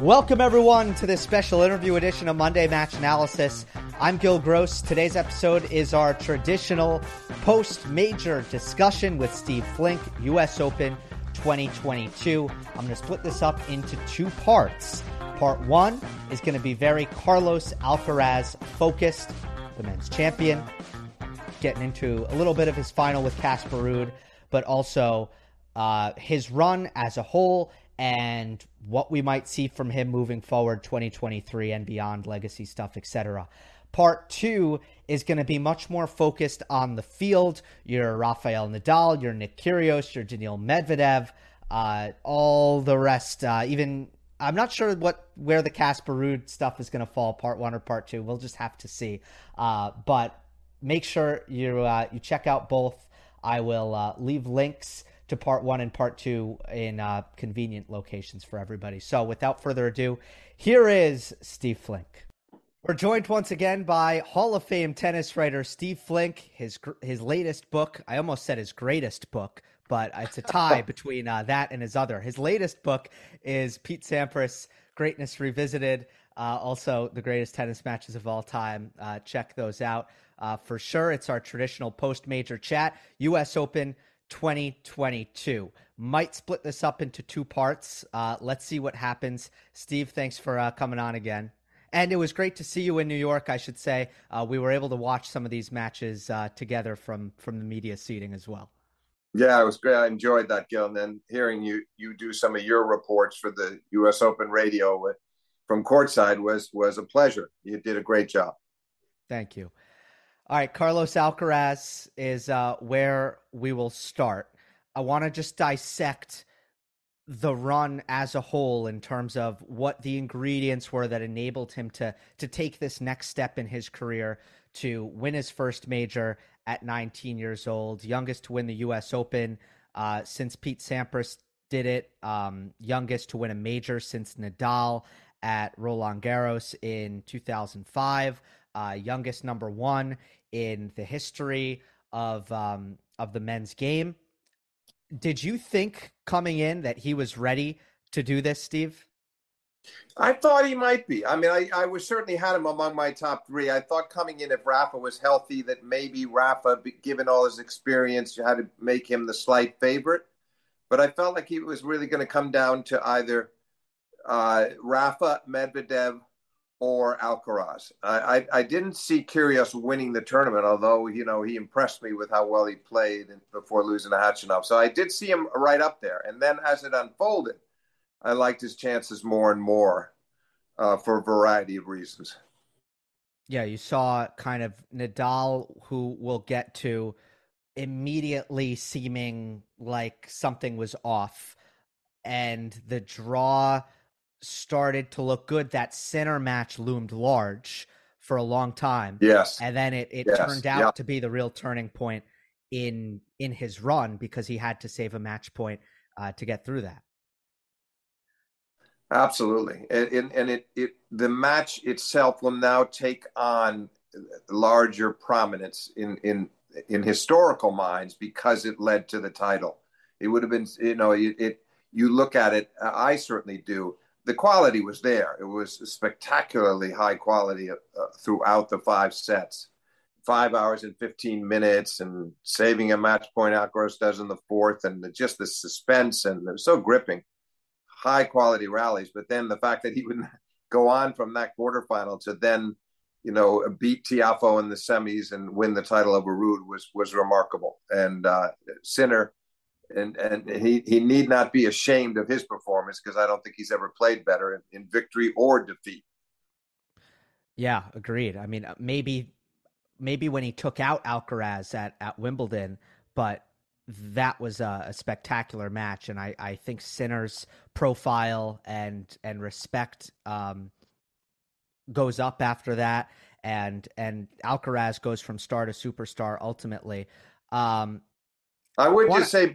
Welcome, everyone, to this special interview edition of Monday Match Analysis. I'm Gil Gross. Today's episode is our traditional post major discussion with Steve Flink, U.S. Open 2022. I'm going to split this up into two parts. Part one is going to be very Carlos Alcaraz focused, the men's champion, getting into a little bit of his final with Casper Ruud, but also uh, his run as a whole and what we might see from him moving forward 2023 and beyond legacy stuff etc part two is going to be much more focused on the field. Your rafael nadal your nick kyrgios your daniil medvedev uh, all the rest uh, even i'm not sure what where the casper Ruud stuff is going to fall part one or part two. We'll just have to see. Uh, but make sure you uh, you check out both. I will uh, leave links to part one and part two in uh, convenient locations for everybody. So without further ado, here is Steve Flink. We're joined once again by Hall of Fame tennis writer Steve Flink. His his latest book, I almost said his greatest book, but it's a tie between uh, that and his other. His latest book is Pete Sampras, Greatness Revisited. Uh, also, the greatest tennis matches of all time. Uh, check those out uh, for sure. It's our traditional post major chat. U.S. Open 2022. Might split this up into two parts. Uh, let's see what happens. Steve, thanks for uh, coming on again. And it was great to see you in New York. I should say uh, we were able to watch some of these matches uh, together from from the media seating as well. Yeah, it was great. I enjoyed that, Gil. And then hearing you you do some of your reports for the U.S. Open Radio from courtside was was a pleasure. You did a great job. Thank you. All right, Carlos Alcaraz is uh, where we will start. I want to just dissect the run as a whole in terms of what the ingredients were that enabled him to to take this next step in his career to win his first major at 19 years old, youngest to win the U.S. Open uh, since Pete Sampras did it, um, youngest to win a major since Nadal at Roland Garros in 2005 uh, youngest number one in the history of um, of the men's game. Did you think coming in that he was ready to do this, Steve? I thought he might be. I mean, I, I was certainly had him among my top three. I thought coming in, if Rafa was healthy, that maybe Rafa, given all his experience, you had to make him the slight favorite. But I felt like he was really going to come down to either uh, Rafa, Medvedev, or Alcaraz. I, I, I, didn't see Kyrgios winning the tournament, although you know he impressed me with how well he played before losing to Khachanov. So I did see him right up there. And then as it unfolded, I liked his chances more and more uh, for a variety of reasons. Yeah, you saw kind of Nadal, who we'll get to, immediately seeming like something was off, and the draw started to look good, that Sinner match loomed large for a long time. Yes. And then it, it yes. turned out yeah. to be the real turning point in in his run because he had to save a match point uh, to get through that. Absolutely, and, and, and it, it the match itself will now take on larger prominence in in in historical minds because it led to the title. It would have been, you know, it, it you look at it. I certainly do the quality was there. It was spectacularly high quality uh, throughout the five sets. Five hours and 15 minutes, and saving a match point Alcaraz does in the fourth, and the, just the suspense, and it was so gripping. High quality rallies, but then the fact that he would go on from that quarterfinal to then, you know, beat Tiafoe in the semis and win the title over Ruud was was remarkable. And uh, Sinner and and he he need not be ashamed of his performance because I don't think he's ever played better in, in, victory or defeat. Yeah, agreed. I mean, uh, maybe maybe when he took out Alcaraz at at Wimbledon, but that was a, a spectacular match, and I I think Sinner's profile and and respect um, goes up after that, and and Alcaraz goes from star to superstar ultimately. Um, I would just say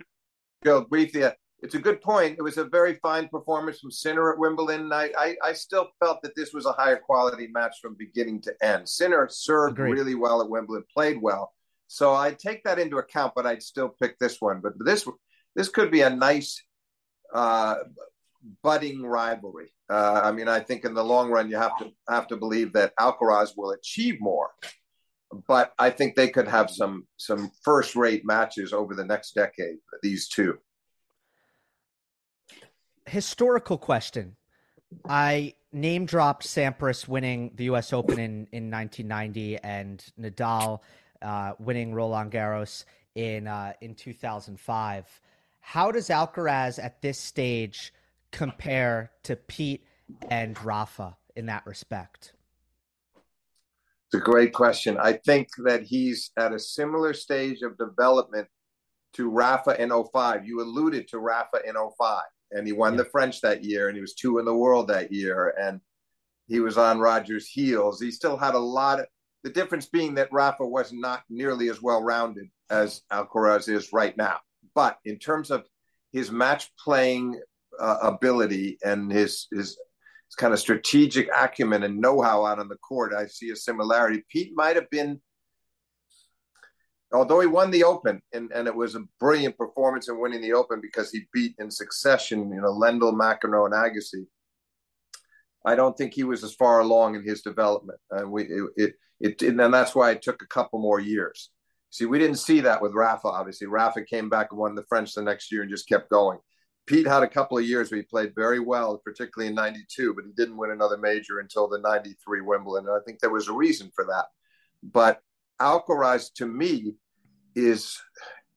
go briefly. Uh, it's a good point. It was a very fine performance from Sinner at Wimbledon. I, I, I still felt that this was a higher quality match from beginning to end. Sinner served Agreed. really well at Wimbledon, played well. So I take that into account, but I'd still pick this one. But this this could be a nice uh, budding rivalry. Uh, I mean, I think in the long run, you have to have to believe that Alcaraz will achieve more. But I think they could have some some first rate matches over the next decade. These two. Historical question. I name dropped Sampras winning the U.S. Open in, in 1990 and Nadal uh, winning Roland Garros in uh, in 2005. How does Alcaraz at this stage compare to Pete and Rafa in that respect? It's a great question. I think that he's at a similar stage of development to Rafa in 05. You alluded to Rafa in 05, and he won yeah. the French that year, and he was two in the world that year, and he was on Roger's heels. He still had a lot of the difference being that Rafa was not nearly as well rounded as Alcaraz is right now. But in terms of his match playing uh, ability and his, his his kind of strategic acumen and know-how out on the court, I see a similarity. Pete might have been, although he won the Open, and, and it was a brilliant performance in winning the Open because he beat in succession, you know, Lendl, McEnroe, and Agassi. I don't think he was as far along in his development. Uh, we it, it, it and that's why it took a couple more years. See, we didn't see that with Rafa. Obviously, Rafa came back and won the French the next year and just kept going. Pete had a couple of years where he played very well, particularly in 92, but he didn't win another major until the 93 Wimbledon. And I think there was a reason for that. But Alcaraz, to me, is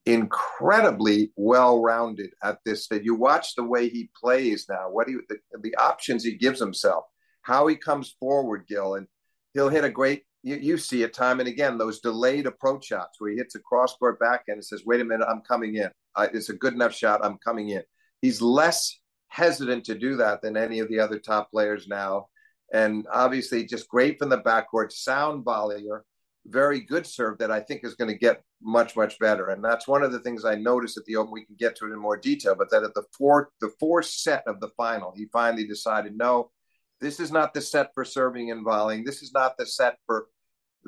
incredibly well rounded at this stage. You watch the way he plays now, what he, the, the options he gives himself, how he comes forward, Gil, and he'll hit a great you, you see it time and again those delayed approach shots where he hits a cross court backhand and says, "Wait a minute, I'm coming in. I, it's a good enough shot. I'm coming in." He's less hesitant to do that than any of the other top players now, and obviously just great from the backcourt, sound volleyer, very good serve that I think is going to get much much better. And that's one of the things I noticed at the Open. We can get to it in more detail, but that at the fourth the fourth set of the final, he finally decided no. This is not the set for serving and volleying. This is not the set for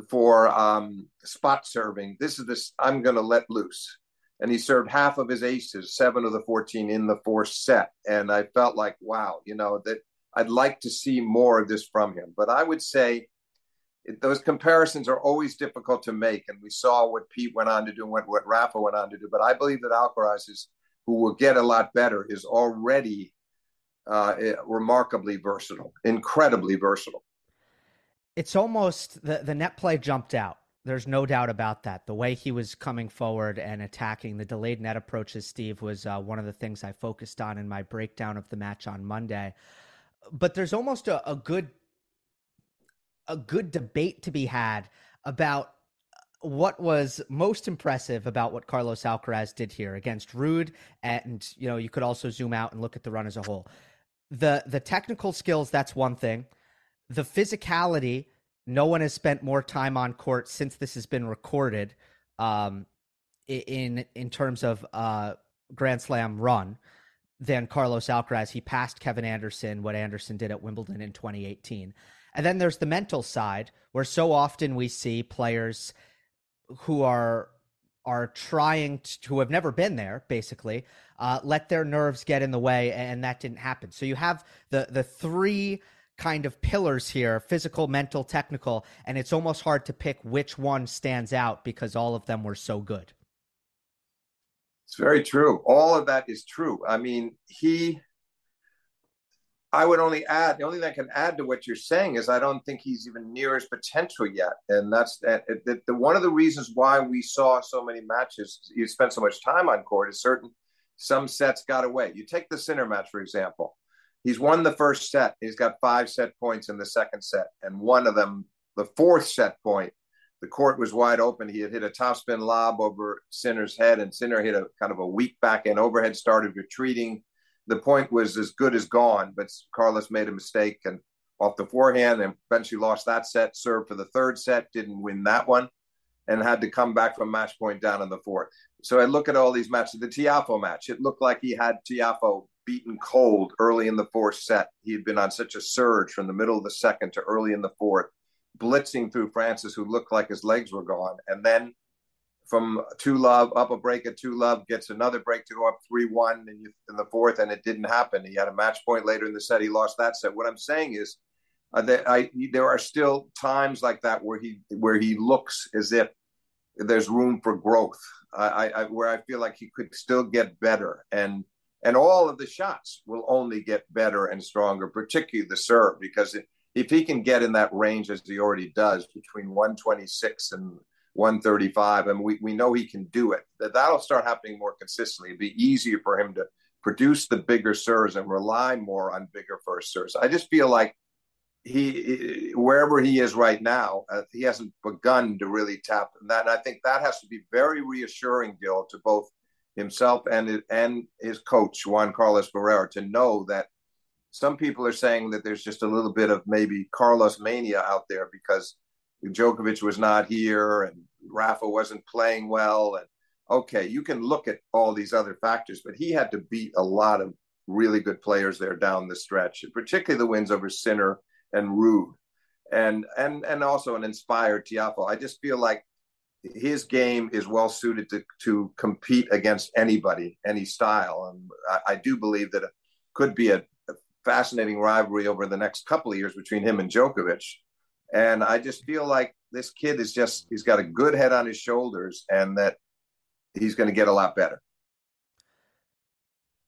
for um, spot serving. This is this I'm going to let loose. And he served half of his aces, seven of the 14 in the fourth set. And I felt like, wow, you know, that I'd like to see more of this from him. But I would say those comparisons are always difficult to make. And we saw what Pete went on to do and what, what Rafa went on to do. But I believe that Alcaraz is, who will get a lot better, is already uh, remarkably versatile, incredibly versatile it's almost the the net play jumped out. There's no doubt about that. The way he was coming forward and attacking the delayed net approaches, Steve, was uh, one of the things I focused on in my breakdown of the match on Monday. But there's almost a, a good a good debate to be had about what was most impressive about what Carlos Alcaraz did here against Ruud, and you know you could also zoom out and look at the run as a whole. The the technical skills that's one thing the physicality, no one has spent more time on court since this has been recorded um, in in terms of uh, Grand Slam run than Carlos Alcaraz. He passed Kevin Anderson, what Anderson did at Wimbledon in 2018. And then there's the mental side, where so often we see players who are are trying to who have never been there basically uh, let their nerves get in the way and that didn't happen so you have the the three kind of pillars here physical, mental, technical. And it's almost hard to pick which one stands out because all of them were so good. It's very true. All of that is true. I mean, he, I would only add, the only thing I can add to what you're saying is I don't think he's even near his potential yet. And that's that, the, the, one of the reasons why we saw so many matches, you spent so much time on court is certain, some sets got away. You take the Sinner match, for example he's won the first set. He's got five set points in the second set, and one of them, the fourth set point, the court was wide open. He had hit a topspin lob over Sinner's head, and Sinner hit a kind of a weak backhand overhead, started retreating. The point was as good as gone, but Carlos made a mistake and off the forehand and eventually lost that set, served for the third set, didn't win that one, and had to come back from match point down in the fourth. So I look at all these matches. The Tiafoe match, it looked like he had Tiafoe beaten cold early in the fourth set. He had been on such a surge from the middle of the second to early in the fourth, blitzing through Francis, who looked like his legs were gone. And then from two love up a break at two love, gets another break to go up three one in, in the fourth, and it didn't happen. He had a match point later in the set. He lost that set. What I'm saying is uh, that I there are still times like that where he where he looks as if there's room for growth. I, I where I feel like he could still get better, and and all of the shots will only get better and stronger, particularly the serve, because if, he can get in that range as he already does between 126 and 135, and we, we know he can do it, that that'll start happening more consistently. It'd be easier for him to produce the bigger serves and rely more on bigger first serves. I just feel like he wherever he is right now, uh, he hasn't begun to really tap that. And I think that has to be very reassuring, Gil, to both himself and and his coach Juan Carlos Ferrero to know that some people are saying that there's just a little bit of maybe Carlos mania out there because Djokovic was not here and Rafa wasn't playing well and okay, you can look at all these other factors, but he had to beat a lot of really good players there down the stretch, particularly the wins over Sinner and Ruud and and and also an inspired Tiafoe. I just feel like his game is well suited to to compete against anybody, any style, and I, I do believe that it could be a, a fascinating rivalry over the next couple of years between him and Djokovic. And I just feel like this kid is just he's got a good head on his shoulders, and that he's going to get a lot better.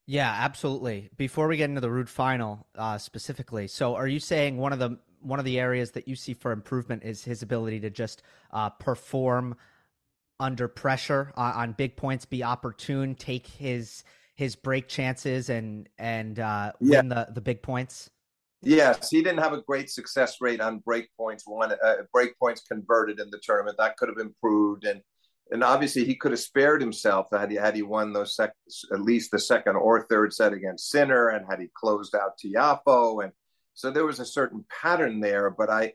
Yeah, absolutely. Before we get into the Ruud final uh, specifically, so are you saying one of the one of the areas that you see for improvement is his ability to just uh, perform under pressure uh, on big points, be opportune, take his his break chances, and and uh, yeah. win the the big points? Yes, he didn't have a great success rate on break points. One uh, break points converted in the tournament that could have improved, and and obviously he could have spared himself had he had he won those sec- at least the second or third set against Sinner, and had he closed out Tiafoe, and so there was a certain pattern there. But I,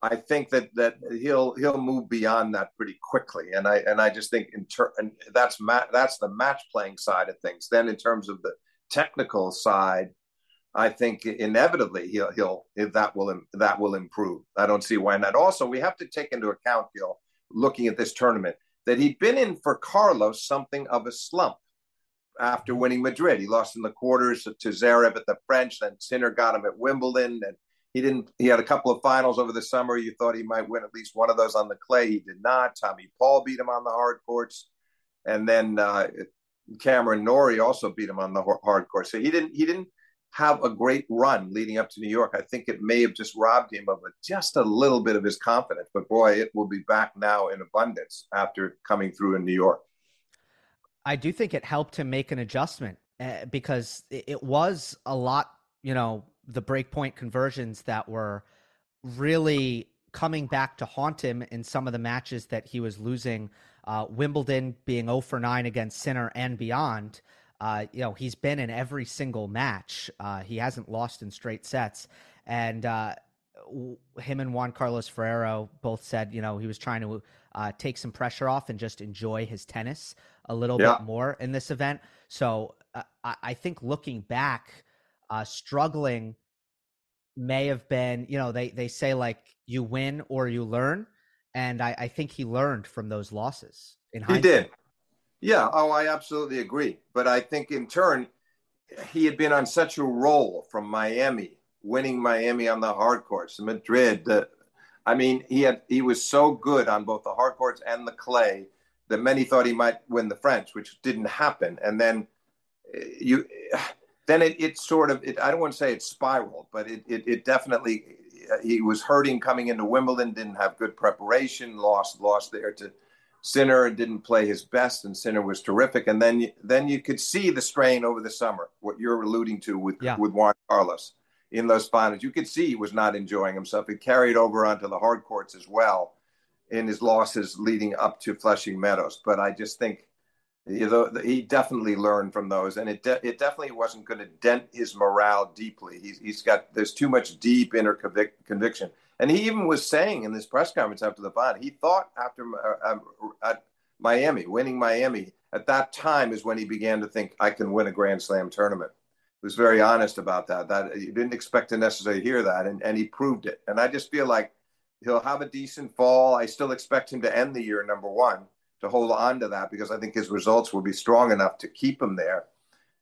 I think that that he'll he'll move beyond that pretty quickly, and I and I just think in ter- and that's ma- that's the match playing side of things. Then in terms of the technical side, I think inevitably he'll he'll that will that will improve. I don't see why not. Also, we have to take into account, Gil, looking at this tournament that he'd been in for Carlos something of a slump after winning Madrid. He lost in the quarters to Zverev at the French, then Sinner got him at Wimbledon, and he didn't. He had a couple of finals over the summer. You thought he might win at least one of those on the clay. He did not. Tommy Paul beat him on the hard courts, and then uh, Cameron Norrie also beat him on the hard court. So he didn't. He didn't have a great run leading up to New York. I think it may have just robbed him of a, just a little bit of his confidence. But boy, it will be back now in abundance after coming through in New York. I do think it helped him make an adjustment uh, because it was a lot, you know, the breakpoint conversions that were really coming back to haunt him in some of the matches that he was losing. Uh, Wimbledon being 0 for 9 against Sinner and beyond. Uh, you know, he's been in every single match. Uh, he hasn't lost in straight sets. And uh, him and Juan Carlos Ferrero both said, you know, he was trying to uh, take some pressure off and just enjoy his tennis a little yeah. bit more in this event. So uh, I, think looking back, uh, struggling may have been, you know, they, they say like you win or you learn. And I, I think he learned from those losses. In hindsight. he did. Yeah, oh, I absolutely agree. But I think in turn, he had been on such a roll from Miami, winning Miami on the hard courts, Madrid. The, I mean, he had he was so good on both the hard courts and the clay that many thought he might win the French, which didn't happen. And then eh, you, then it, it sort of it, I don't want to say it spiraled, but it, it, it definitely he was hurting coming into Wimbledon, didn't have good preparation, lost lost there to Sinner didn't play his best, and Sinner was terrific. And then, then you could see the strain over the summer. What you're alluding to with yeah. with Juan Carlos in those finals, you could see he was not enjoying himself. It carried over onto the hard courts as well in his losses leading up to Flushing Meadows. But I just think you know, he definitely learned from those, and it de- it definitely wasn't going to dent his morale deeply. He's he's got there's too much deep inner convic- conviction. And he even was saying in this press conference after the final, he thought after uh, at Miami, winning Miami, at that time is when he began to think, I can win a Grand Slam tournament. He was very honest about that. That you didn't expect to necessarily hear that, and, and he proved it. And I just feel like he'll have a decent fall. I still expect him to end the year number one, to hold on to that because I think his results will be strong enough to keep him there.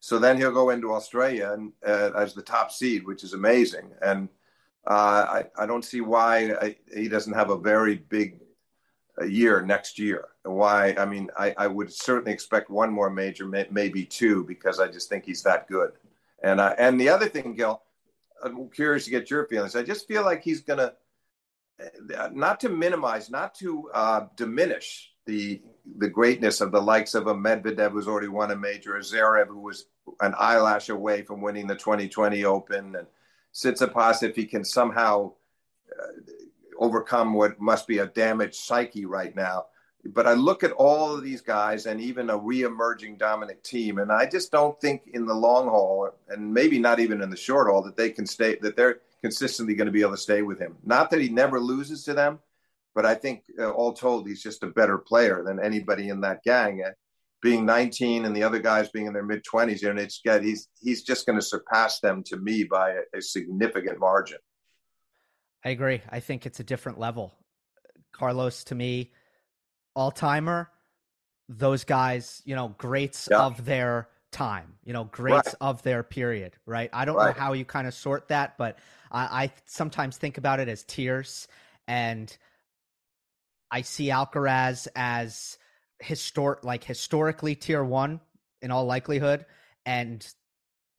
So then he'll go into Australia and, uh, as the top seed, which is amazing. And uh, I, I don't see why I, he doesn't have a very big uh, year next year. Why? I mean, I, I would certainly expect one more major, may, maybe two, because I just think he's that good. And uh, and the other thing, Gil, I'm curious to get your feelings. I just feel like he's going to, uh, not to minimize, not to uh, diminish the the greatness of the likes of a Medvedev who's already won a major, a Zverev who was an eyelash away from winning the 2020 Open, and Tsitsipas if he can somehow uh, overcome what must be a damaged psyche right now. But I look at all of these guys and even a re-emerging Dominic Thiem, and I just don't think in the long haul, and maybe not even in the short haul, that they can stay. That they're consistently going to be able to stay with him. Not that he never loses to them, but I think uh, all told, he's just a better player than anybody in that gang. Being 19 and the other guys being in their mid 20s, and it's get he's he's just going to surpass them to me by a, a significant margin. I agree. I think it's a different level. Carlos, to me, all timer. Those guys, you know, greats yeah. of their time, you know, greats right. of their period, right? I don't right. know how you kind of sort that, but I, I sometimes think about it as tiers, and I see Alcaraz as historic, like historically tier one in all likelihood, and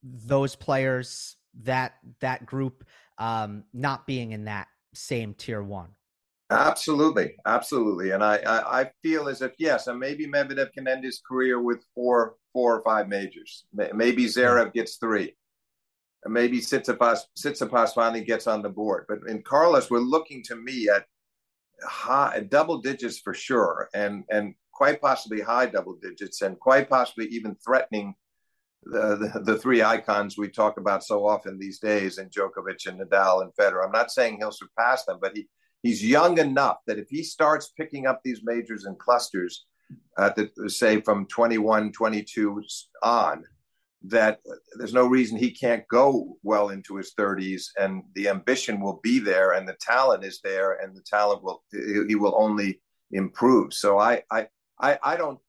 those players that that group um, not being in that same tier one. Absolutely, absolutely, and I, I, I feel as if yes, and maybe Medvedev can end his career with four four or five majors. Maybe Zverev gets three. Maybe Tsitsipas Tsitsipas finally gets on the board. But in Carlos, we're looking to me at high double digits for sure, and and quite possibly high double digits, and quite possibly even threatening the, the, the three icons we talk about so often these days, and Djokovic and Nadal and Federer. I'm not saying he'll surpass them, but he he's young enough that if he starts picking up these majors and clusters, uh, the, say from 21, 22 on, that there's no reason he can't go well into his 30s, and the ambition will be there, and the talent is there, and the talent will he will only improve. So I I I, I don't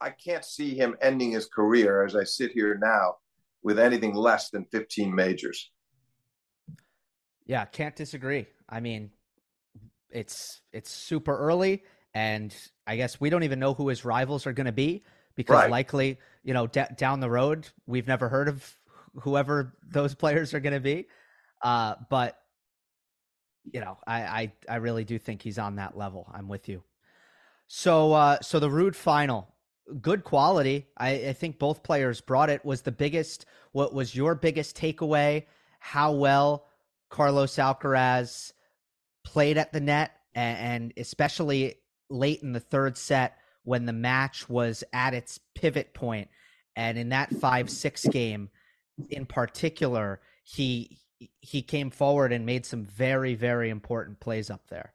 I can't see him ending his career as I sit here now with anything less than 15 majors. Yeah, can't disagree. I mean, it's it's super early, and I guess we don't even know who his rivals are going to be because right. likely, you know, d- down the road, we've never heard of whoever those players are going to be. Uh, but you know, I, I I really do think he's on that level. I'm with you. So uh, so the Ruud final, good quality. I, I think both players brought it. Was the biggest? What was your biggest takeaway? How well Carlos Alcaraz played at the net, and, especially late in the third set when the match was at its pivot point, and in that five six game in particular, he he came forward and made some very very important plays up there.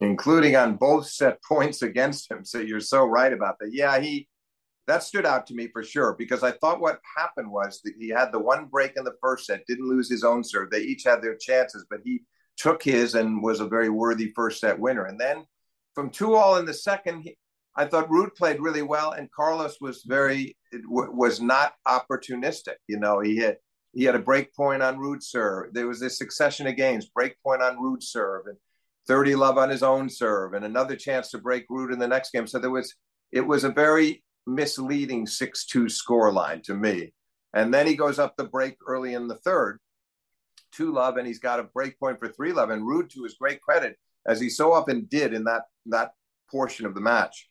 Including on both set points against him. So you're so right about that. Yeah he that stood out to me for sure because i thought what happened was that he had the one break in the first set didn't lose his own serve. They each had their chances but he took his and was a very worthy first set winner. And then from two all in the second, I thought Ruud played really well, and Carlos was very was not opportunistic. You know, he had he had a break point on Ruud serve. There was a succession of games, break point on Ruud serve, and thirty love on his own serve, and another chance to break Ruud in the next game. So there was it was a very misleading six two score line to me. And then he goes up the break early in the third, two love and he's got a break point for three love. And Ruud, to his great credit, as he so often did in that that portion of the match,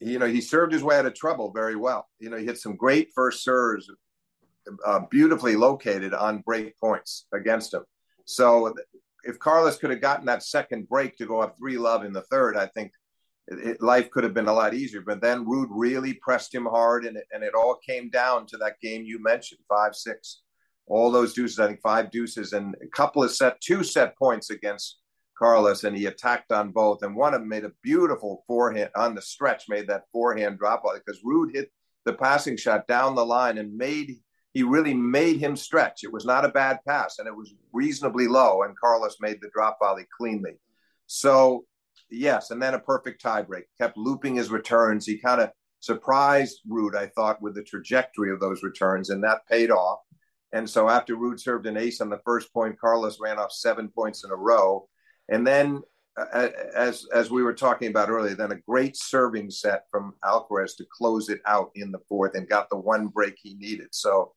you know, he served his way out of trouble very well. You know, he hit some great first serves, uh, beautifully located on break points against him. So if Carlos could have gotten that second break to go up three love in the third, I think it, life could have been a lot easier. But then Ruud really pressed him hard, and it, and it all came down to that game you mentioned, five six all those deuces, I think five deuces, and a couple of set, two set points against Carlos, and he attacked on both. And one of them made a beautiful forehand on the stretch, made that forehand drop because Ruud hit the passing shot down the line and made he really made him stretch. It was not a bad pass, and it was reasonably low, and Carlos made the drop volley cleanly. So yes, and then a perfect tiebreak. Kept looping his returns. He kind of surprised Ruud, I thought, with the trajectory of those returns, and that paid off. And so after Ruud served an ace on the first point, Carlos ran off seven points in a row. And then, uh, as as we were talking about earlier, then a great serving set from Alcaraz to close it out in the fourth and got the one break he needed. So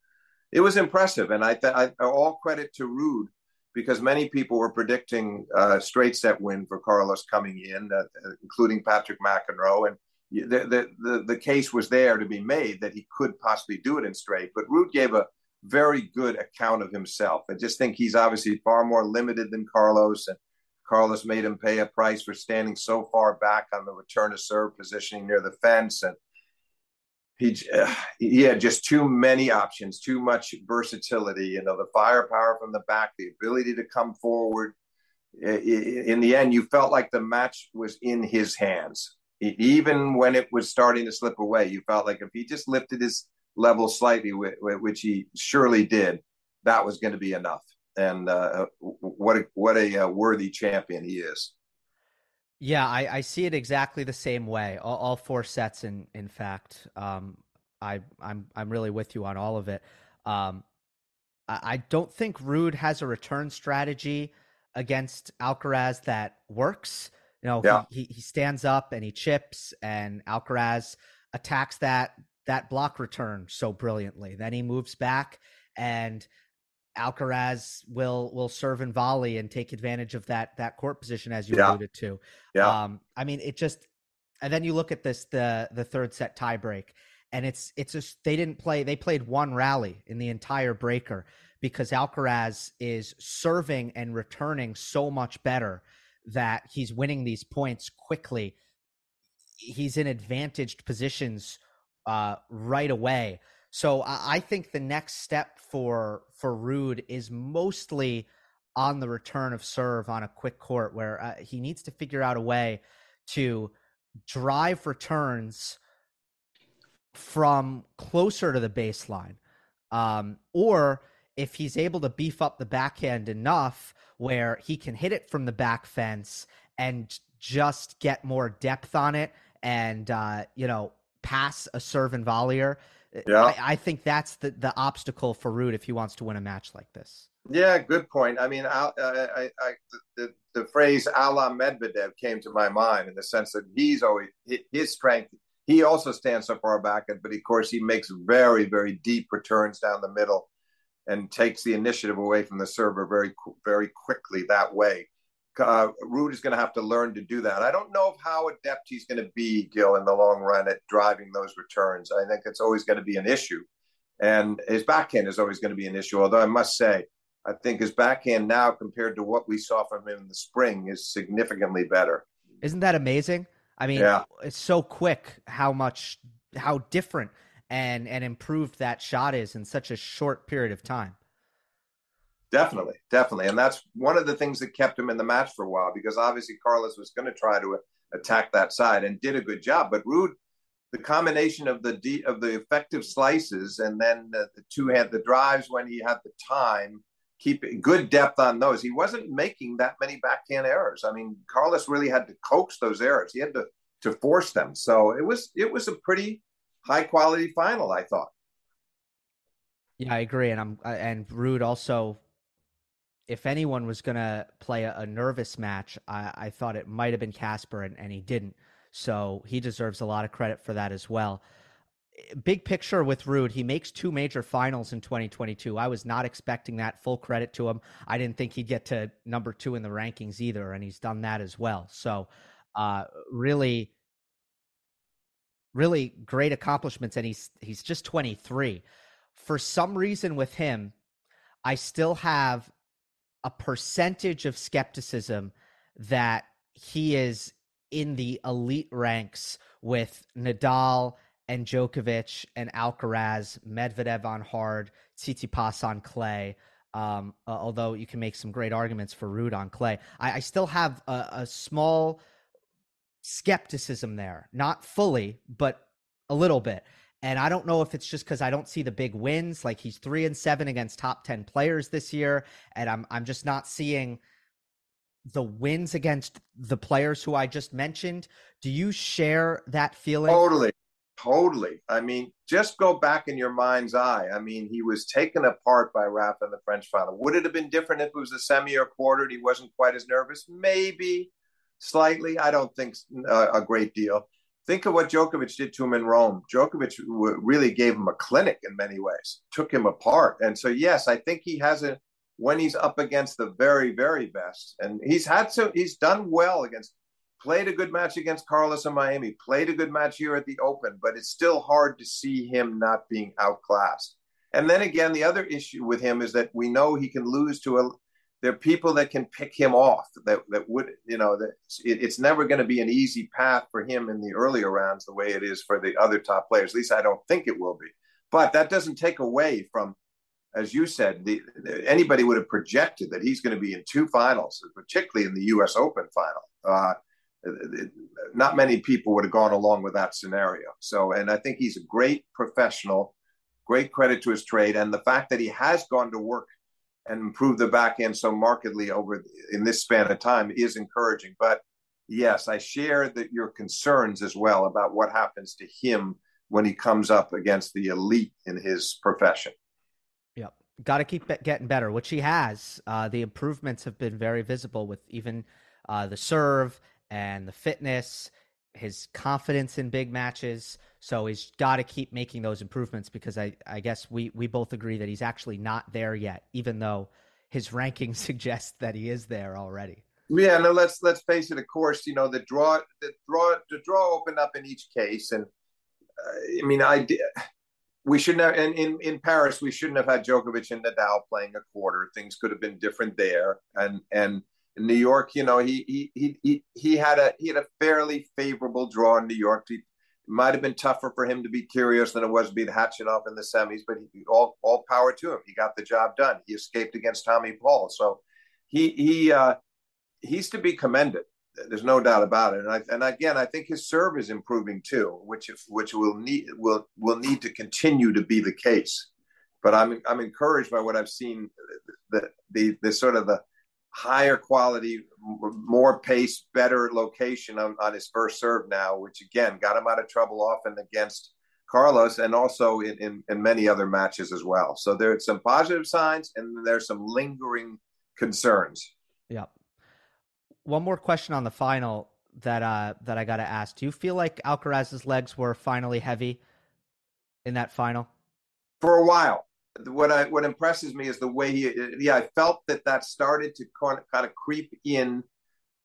it was impressive, and I, th- I all credit to Ruud because many people were predicting a straight set win for Carlos coming in, uh, including Patrick McEnroe, and the, the, the the case was there to be made that he could possibly do it in straight. But Ruud gave a very good account of himself. I just think he's obviously far more limited than Carlos, and Carlos made him pay a price for standing so far back on the return to serve positioning near the fence, and he uh, he had just too many options, too much versatility. You know, the firepower from the back, the ability to come forward. In the end, you felt like the match was in his hands. Even when it was starting to slip away, you felt like if he just lifted his level slightly, which he surely did, that was going to be enough. And uh, what a, what a uh, worthy champion he is. Yeah, I, I see it exactly the same way. All, all four sets, in in fact, um, I I'm I'm really with you on all of it. Um, I, I don't think Ruud has a return strategy against Alcaraz that works. You know, yeah. he, he stands up and he chips, and Alcaraz attacks that that block return so brilliantly. Then he moves back and Alcaraz will will serve and volley and take advantage of that that court position as you yeah. alluded to. Yeah. Um, I mean, it just and then you look at this the the third set tiebreak, and it's it's just they didn't play they played one rally in the entire breaker because Alcaraz is serving and returning so much better that he's winning these points quickly. He's in advantaged positions uh, right away. So I, I think the next step for for Ruud is mostly on the return of serve on a quick court, where uh, he needs to figure out a way to drive returns from closer to the baseline, um, or if he's able to beef up the backhand enough where he can hit it from the back fence and just get more depth on it and uh, you know pass a serve and volleyer eh, yeah. I, I, think that's the, the obstacle for Ruud if he wants to win a match like this. Yeah, good point. I mean, I, I, I, the, the phrase "a la Medvedev" came to my mind in the sense that he's always his strength. He also stands so far back, but of course he makes very, very deep returns down the middle, and takes the initiative away from the server very, very quickly that way uh, Ruud is going to have to learn to do that. I don't know of how adept he's going to be, Gil, in the long run at driving those returns. I think it's always going to be an issue. And his backhand is always going to be an issue. Although I must say, I think his backhand now, compared to what we saw from him in the spring, is significantly better. Isn't that amazing? I mean, yeah. it's so quick how much, how different and and improved that shot is in such a short period of time. Definitely, definitely, and that's one of the things that kept him in the match for a while because obviously Carlos was going to try to attack that side and did a good job. But Ruud, the combination of the de- of the effective slices and then the, the two hand the drives when he had the time, keep good depth on those. He wasn't making that many backhand errors. I mean, Carlos really had to coax those errors. He had to to force them. So it was it was a pretty high quality final, I thought. Yeah, I agree, and I'm and Ruud also if anyone was going to play a, a, nervous match, I, I thought it might have been Casper, and, and he didn't. So he deserves a lot of credit for that as well. Big picture with Ruud, he makes two major finals in 2022. I was not expecting that. Full credit to him. I didn't think he'd get to number two in the rankings either, and he's done that as well. So, uh, really, really great accomplishments. And he's he's just 23. For some reason, with him, I still have a percentage of skepticism that he is in the elite ranks with Nadal and Djokovic and Alcaraz, Medvedev on hard, Tsitsipas on clay. Um, although you can make some great arguments for Ruud on clay, I, I still have a, a small skepticism there. Not fully, but a little bit. And I don't know if it's just because I don't see the big wins. Like he's three and seven against top ten players this year, and I'm I'm just not seeing the wins against the players who I just mentioned. Do you share that feeling? Totally. Totally. I mean, just go back in your mind's eye. I mean, he was taken apart by Rafa in the French final. Would it have been different if it was a semi or quarter and he wasn't quite as nervous? Maybe slightly. I don't think uh, a great deal. Think of what Djokovic did to him in Rome. Djokovic really gave him a clinic in many ways, took him apart. And so, yes, I think he has a when he's up against the very, very best, and he's had so he's done well against, played a good match against Carlos in Miami, played a good match here at the Open, but it's still hard to see him not being outclassed. And then again, the other issue with him is that we know he can lose to a there are people that can pick him off that, that would you know that it, it's never going to be an easy path for him in the earlier rounds the way it is for the other top players. At least i don't think it will be. But that doesn't take away from as you said the, anybody would have projected that he's going to be in two finals particularly in the us open final. Uh, not many people would have gone along with that scenario. So and i think he's a great professional great credit to his trade and the fact that he has gone to work and improve the backhand so markedly over in this span of time is encouraging. But yes, I share that your concerns as well about what happens to him when he comes up against the elite in his profession. Yep. Got to keep getting better, which he has. Uh, the improvements have been very visible with even uh, the serve and the fitness, his confidence in big matches. So he's got to keep making those improvements because I, I guess we, we both agree that he's actually not there yet, even though his ranking suggests that he is there already. Yeah, no. Let's let's face it. Of course, you know the draw, the draw, the draw opened up in each case, and uh, I mean, I we shouldn't have. And in in Paris, we shouldn't have had Djokovic and Nadal playing a quarter. Things could have been different there, and and in New York, you know, he he he he, had a he had a fairly favorable draw in New York. He, it might have been tougher for him to be Kyrgios than it was to be beat Khachanov in the semis, but he, all all power to him. He got the job done. He escaped against Tommy Paul, so he he uh, he's to be commended. There's no doubt about it. And, I, and again, I think his serve is improving too, which which will need will will need to continue to be the case. But I'm I'm encouraged by what I've seen. The the the sort of the higher quality, more pace, better location on, on his first serve now, which again got him out of trouble often against Carlos and also in, in, in many other matches as well. So there are some positive signs and there's some lingering concerns. Yeah. One more question on the final that uh that I got to ask. Do you feel like Alcaraz's legs were finally heavy in that final? For a while what I what impresses me is the way he yeah I felt that that started to kind of, kind of creep in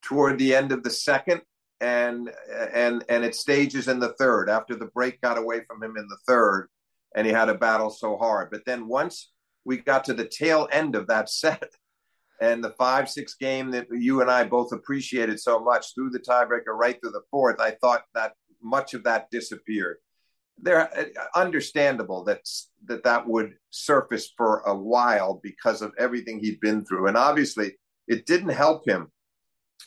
toward the end of the second and and and it stages in the third. After the break got away from him in the third and he had a battle so hard. But then once we got to the tail end of that set and the five six game that you and I both appreciated so much through the tiebreaker right through the fourth I thought that much of that disappeared they're uh, understandable that that that would surface for a while because of everything he'd been through, and obviously it didn't help him.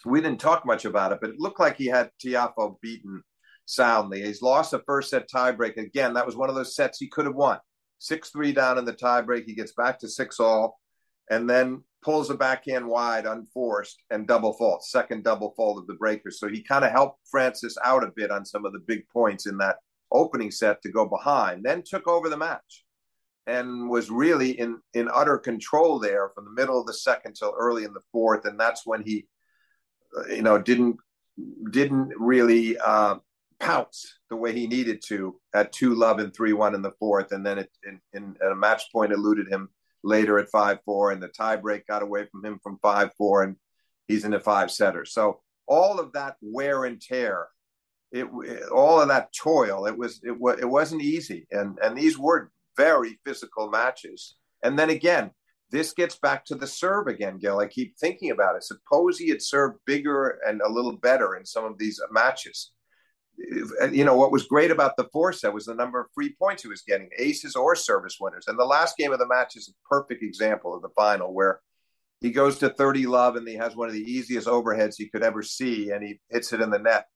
We didn't talk much about it, but it looked like he had Tiafoe beaten soundly. He's lost a first set tiebreak again. That was one of those sets he could have won. Six three down in the tiebreak. He gets back to six all, and then pulls a backhand wide unforced and double fault, second double fault of the breaker. So he kind of helped francis out a bit on some of the big points in that opening set to go behind, then took over the match and was really in, in utter control there from the middle of the second till early in the fourth. And that's when he, uh, you know, didn't didn't really uh, pounce the way he needed to at two love and three one in the fourth, and then it, in, in a match point eluded him later at five four, and the tiebreak got away from him from five four, and he's in a five setter. So all of that wear and tear it, all of that toil it was it, it wasn't easy. And and these were very physical matches. And then again this gets back to the serve again gil. I keep thinking about it. Suppose he had served bigger and a little better in some of these matches. You know what was great about the four set was the number of free points he was getting aces or service winners. And the last game of the match is a perfect example of the final where he goes to 30 love and he has one of the easiest overheads he could ever see and he hits it in the net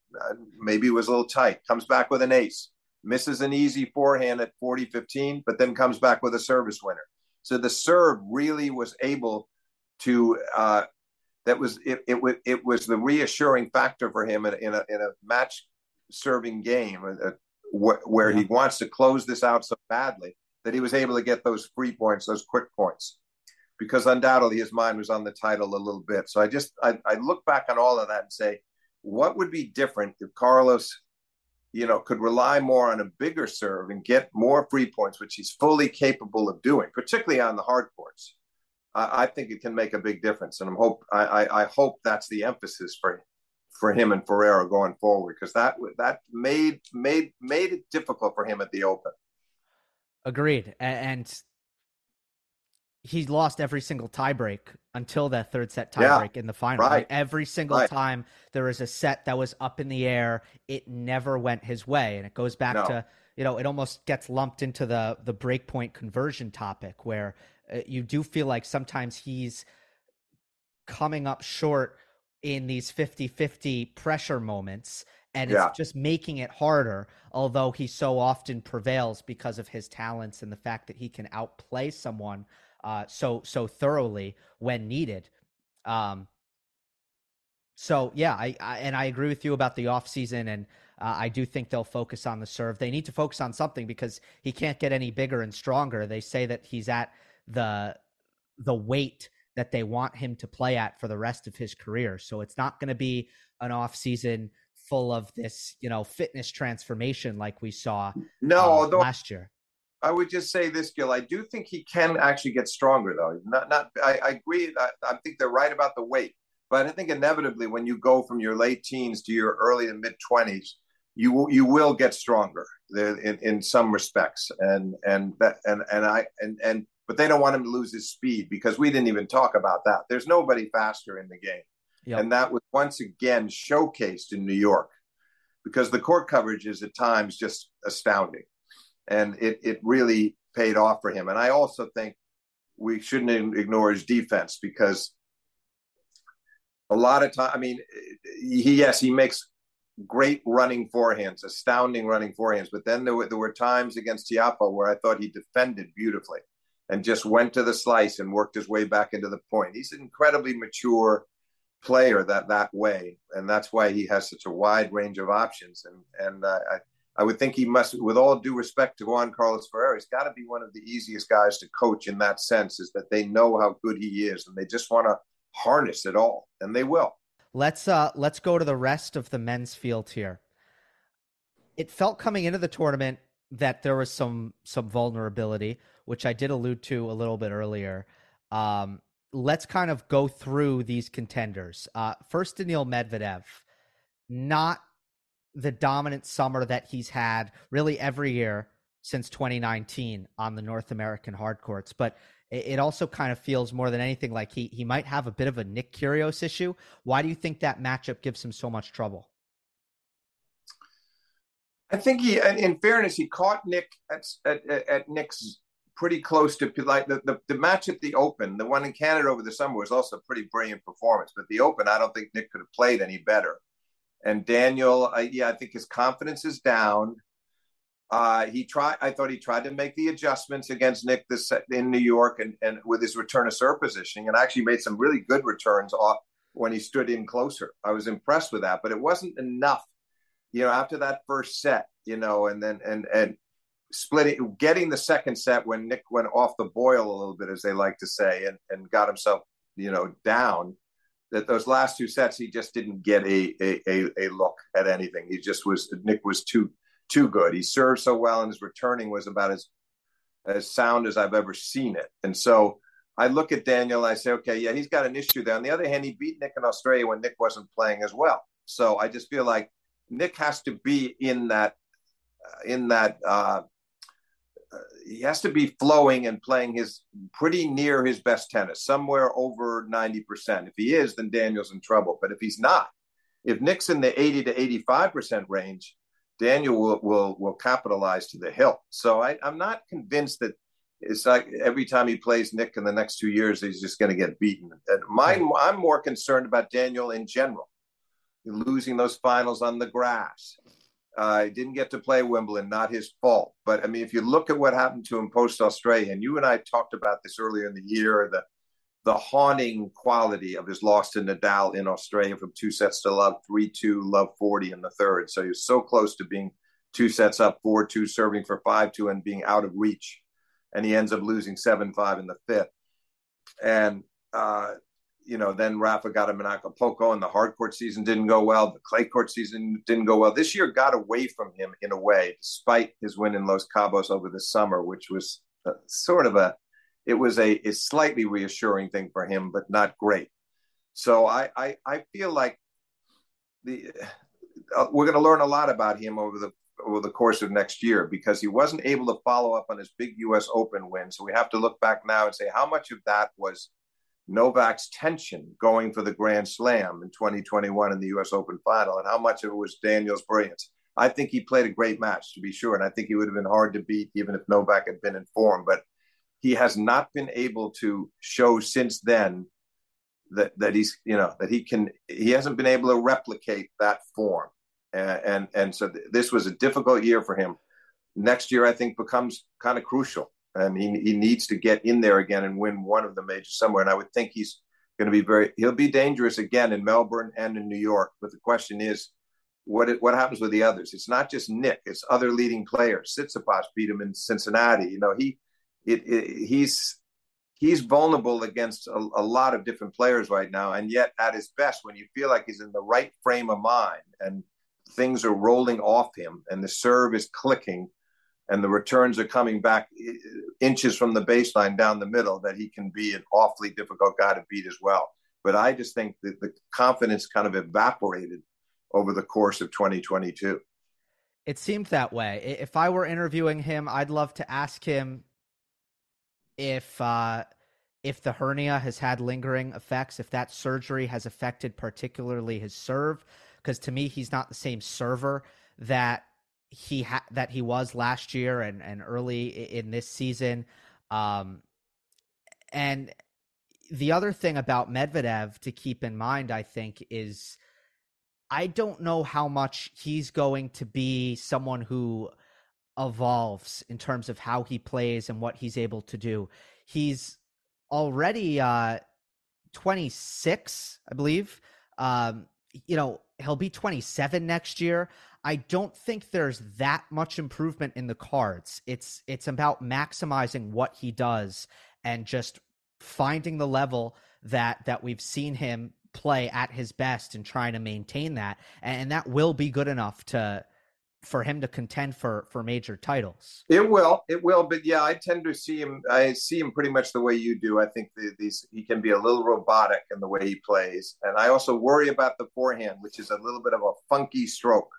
maybe it was a little tight. Comes back with an ace, misses an easy forehand at 40 15, but then comes back with a service winner. So the serve really was able to, uh, that was it. It was it was the reassuring factor for him in, in a in a match serving game uh, wh- where yeah. he wants to close this out so badly that he was able to get those free points, those quick points, because undoubtedly his mind was on the title a little bit. So I just I, I look back on all of that and say, what would be different if Carlos, you know, could rely more on a bigger serve and get more free points, which he's fully capable of doing, particularly on the hard courts. I, I think it can make a big difference, and I'm hope I, I, I hope that's the emphasis for for him and Ferrero going forward because that that made made made it difficult for him at the Open. Agreed, and he lost every single tiebreak until that third set tiebreak yeah, in the final. Right. Like every single right. time there was a set that was up in the air, it never went his way, and it goes back no. to you know it almost gets lumped into the the breakpoint conversion topic where uh, you do feel like sometimes he's coming up short in these 50-50 pressure moments and yeah. it's just making it harder although he so often prevails because of his talents and the fact that he can outplay someone uh, so so thoroughly when needed um, so yeah I, I, and i agree with you about the offseason and uh, i do think they'll focus on the serve they need to focus on something because he can't get any bigger and stronger they say that he's at the the weight that they want him to play at for the rest of his career. So it's not going to be an off season full of this, you know, fitness transformation like we saw no uh, last year. I would just say this, Gil. I do think he can actually get stronger, though. Not, not. I, I agree. I, I, think they're right about the weight, but I think inevitably, when you go from your late teens to your early and mid twenties, you you will get stronger in, in some respects, and and that and and I and and but they don't want him to lose his speed because we didn't even talk about that. There's nobody faster in the game. Yep. And that was once again showcased in New York because the court coverage is at times just astounding. And it, it really paid off for him. And I also think we shouldn't ignore his defense because a lot of time, I mean, he, yes, he makes great running forehands, astounding running forehands. But then there were, there were times against Tiafoe where I thought he defended beautifully and just went to the slice and worked his way back into the point. He's an incredibly mature player that that way, and that's why he has such a wide range of options. And and uh, I I would think he must, with all due respect to Juan Carlos Ferrero, he's got to be one of the easiest guys to coach in that sense. Is that they know how good he is, and they just want to harness it all, and they will. Let's uh let's go to the rest of the men's field here. It felt coming into the tournament that there was some some vulnerability which I did allude to a little bit earlier. Um, let's kind of go through these contenders. Uh, first, Daniil Medvedev, not the dominant summer that he's had really every year since 2019 on the North American hard courts, but it also kind of feels more than anything like he he might have a bit of a Nick Kyrgios issue. Why do you think that matchup gives him so much trouble? I think he, in fairness, he caught Nick at at, at Nick's mm. pretty close to like the, the, the, match at the Open, the one in Canada over the summer was also a pretty brilliant performance. But the Open, I don't think Nick could have played any better. And Daniel, yeah, I think his confidence is down. Uh, he tried. I thought he tried to make the adjustments against Nick this in New York, and, and with his return to serve positioning, and actually made some really good returns off when he stood in closer. I was impressed with that, but it wasn't enough. You know, after that first set, you know, and then and and splitting, getting the second set when Nick went off the boil a little bit, as they like to say, and, and got himself, you know, down. That those last two sets, he just didn't get a, a, a, a look at anything. He just was Nick was too too good. He served so well, and his returning was about as as sound as I've ever seen it. And so I look at Daniel, I say, okay, yeah, he's got an issue there. On the other hand, he beat Nick in Australia when Nick wasn't playing as well. So I just feel like Nick has to be in that in that uh, he has to be flowing and playing his pretty near his best tennis, somewhere over 90%. If he is, then Daniel's in trouble. But if he's not, if Nick's in the 80 to 85% range, Daniel will, will, will capitalize to the hilt. So I, I'm not convinced that it's like every time he plays Nick in the next two years, he's just going to get beaten. And my, I'm more concerned about Daniel in general, losing those finals on the grass, uh, didn't get to play Wimbledon, not his fault. But I mean, if you look at what happened to him post Australia, and you and I talked about this earlier in the year, the the haunting quality of his loss to Nadal in Australia from two sets to love, 3 2, love 40 in the third. So he was so close to being two sets up, 4 2, serving for 5 2, and being out of reach. And he ends up losing 7 5 in the fifth. And, uh, you know, then Rafa got him in Acapulco, and the hard court season didn't go well. The clay court season didn't go well. This year got away from him in a way, despite his win in Los Cabos over the summer, which was uh, sort of a it was a, a slightly reassuring thing for him, but not great. So I I, I feel like the uh, we're going to learn a lot about him over the over the course of next year because he wasn't able to follow up on his big U.S. Open win. So we have to look back now and say how much of that was Novak's tension going for the Grand Slam in 2021 in the U.S. Open final, and how much of it was Daniel's brilliance. I think he played a great match to be sure, and I think he would have been hard to beat even if Novak had been in form. But he has not been able to show since then that that he's you know that he can he hasn't been able to replicate that form and and, and so th- this was a difficult year for him next year i think becomes kind of crucial and he, he needs to get in there again and win one of the majors somewhere. And i would think he's going to be very he'll be dangerous again in melbourne and in new york. But the question is what what happens with the others? It's not just nick it's other leading players. Tsitsipas beat him in cincinnati. You know he it, it, he's he's vulnerable against a, a, lot of different players right now, and yet at his best, when you feel like he's in the right frame of mind and things are rolling off him, and the serve is clicking, and the returns are coming back inches from the baseline down the middle, that he can be an awfully difficult guy to beat as well. But I just think that the confidence kind of evaporated over the course of 2022. It seemed that way. If I were interviewing him, I'd love to ask him if uh, if the hernia has had lingering effects, if that surgery has affected particularly his serve, because to me he's not the same server that he ha- that he was last year and and early in this season. Um, and the other thing about Medvedev to keep in mind, I think, is I don't know how much he's going to be someone who evolves in terms of how he plays and what he's able to do. He's already uh, 26, I believe. Um, you know, he'll be 27 next year. I don't think there's that much improvement in the cards. It's it's about maximizing what he does and just finding the level that that we've seen him play at his best and trying to maintain that and that will be good enough to for him to contend for for major titles. It will, it will, but yeah, I tend to see him. I see him pretty much the way you do. I think the, these he can be a little robotic in the way he plays, and I also worry about the forehand, which is a little bit of a funky stroke.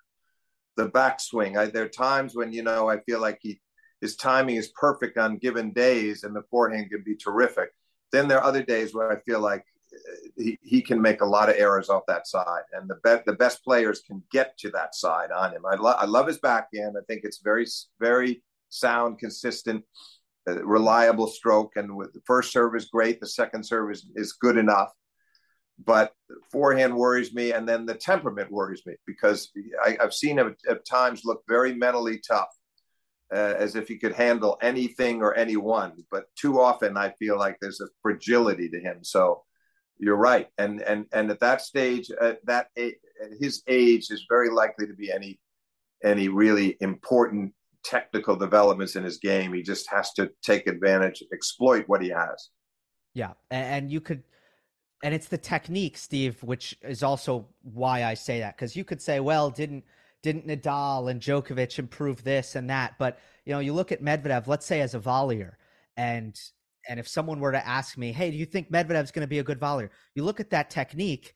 The backswing. I, there are times when you know I feel like he his timing is perfect on given days, and the forehand can be terrific. Then there are other days where I feel like he, he can make a lot of errors off that side, and the be- the best players can get to that side on him. I, lo- I love his backhand. I think it's very very sound, consistent, uh, reliable stroke, and with the first serve is great. The second serve is, is good enough, but forehand worries me, and then the temperament worries me because I, have seen him at, at times look very mentally tough. Uh, as if he could handle anything or anyone, but too often I feel like there's a fragility to him. So you're right, and and and at that stage, at that at his age, is very likely to be any any really important technical developments in his game. He just has to take advantage, exploit what he has. Yeah, and you could, and it's the technique, Steve, which is also why I say that because you could say, well, didn't didn't Nadal and Djokovic improve this and that? But you know, you look at Medvedev, let's say as a volleyer, and and if someone were to ask me, hey, do you think Medvedev's going to be a good volleyer? You look at that technique,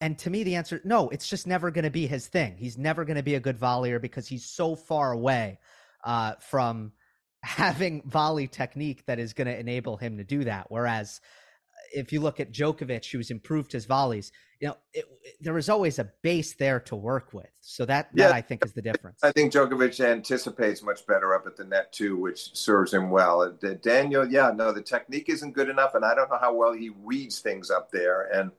and to me, the answer, no, it's just never going to be his thing. He's never going to be a good volleyer because he's so far away uh, from having volley technique that is going to enable him to do that. Whereas if you look at Djokovic, who's improved his volleys, you know, it, it, there was always a base there to work with. So that, that I think is the difference. I think Djokovic anticipates much better up at the net too, which serves him well. Daniel, yeah, no, the technique isn't good enough, and I don't know how well he reads things up there. And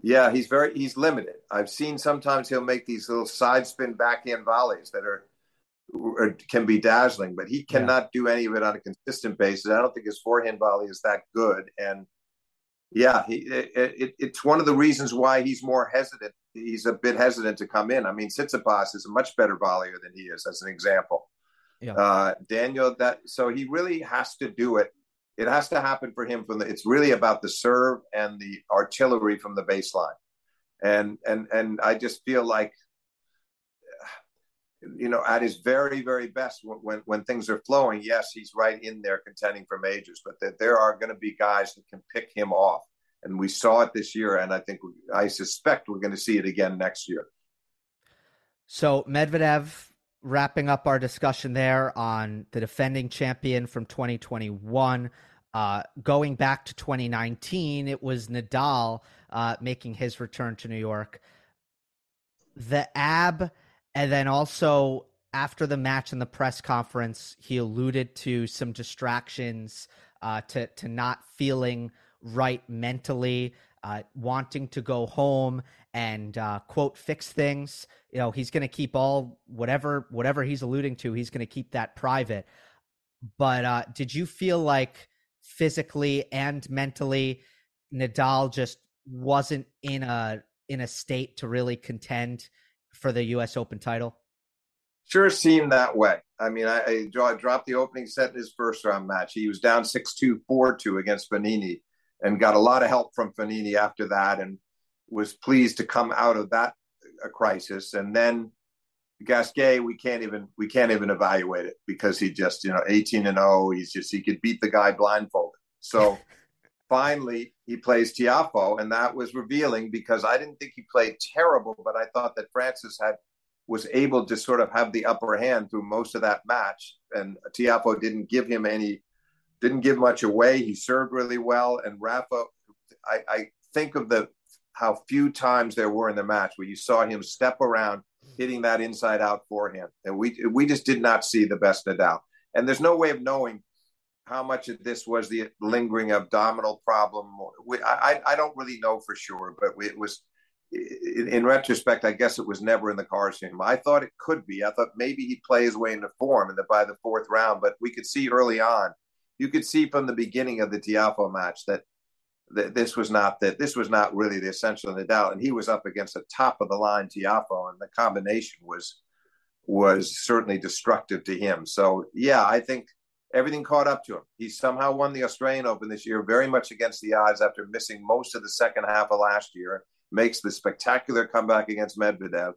yeah, he's very he's limited. I've seen sometimes he'll make these little side spin backhand volleys that are can be dazzling, but he cannot yeah. do any of it on a consistent basis. I don't think his forehand volley is that good, and Yeah, he, it, it, it's one of the reasons why he's more hesitant. He's a bit hesitant to come in. I mean, Tsitsipas is a much better volleyer than he is, as an example. Yeah. Uh, Daniel, that so he really has to do it. It has to happen for him from the. It's really about the serve and the artillery from the baseline, and and and I just feel like you know, at his very, very best when, when, things are flowing, yes, he's right in there contending for majors, but that there are going to be guys that can pick him off. And we saw it this year, and I think I suspect we're going to see it again next year. So Medvedev, wrapping up our discussion there on the defending champion from 2021. Uh, going back to 2019, it was Nadal uh, making his return to New York. The ab and then also after the match in the press conference, he alluded to some distractions, uh, to to not feeling right mentally, uh, wanting to go home and uh, quote fix things. You know, he's going to keep all whatever whatever he's alluding to. He's going to keep that private. But uh, did you feel like physically and mentally, Nadal just wasn't in a in a state to really contend? For the U.S. Open title? Sure seemed that way. I mean, I, I dropped the opening set in his first round match. He was down 6 2, 4 2 against Fognini and got a lot of help from Fognini after that and was pleased to come out of that uh, crisis. And then Gasquet, we can't even we can't even evaluate it because he just you know 18 and 0. He's just he could beat the guy blindfolded. So finally he plays Tiafoe, and that was revealing because I didn't think he played terrible, but I thought that Francis had was able to sort of have the upper hand through most of that match, and Tiafoe didn't give him any, didn't give much away. He served really well, and Rafa, I, I think of the how few times there were in the match where you saw him step around hitting that inside out forehand, and we we just did not see the best Nadal. And there's no way of knowing how much of this was the lingering abdominal problem. We, I, I don't really know for sure, but it was, in, in, retrospect, I guess it was never in the cards for him. I thought it could be. I thought maybe he'd play his way into form and that by the fourth round, but we could see early on, you could see from the beginning of the Tiafoe match that, that this was not that this was not really the essential Nadal, and he was up against a top of the line Tiafoe, and the combination was was certainly destructive to him. So yeah, I think everything caught up to him. He somehow won the Australian Open this year, very much against the odds after missing most of the second half of last year. Makes the spectacular comeback against Medvedev.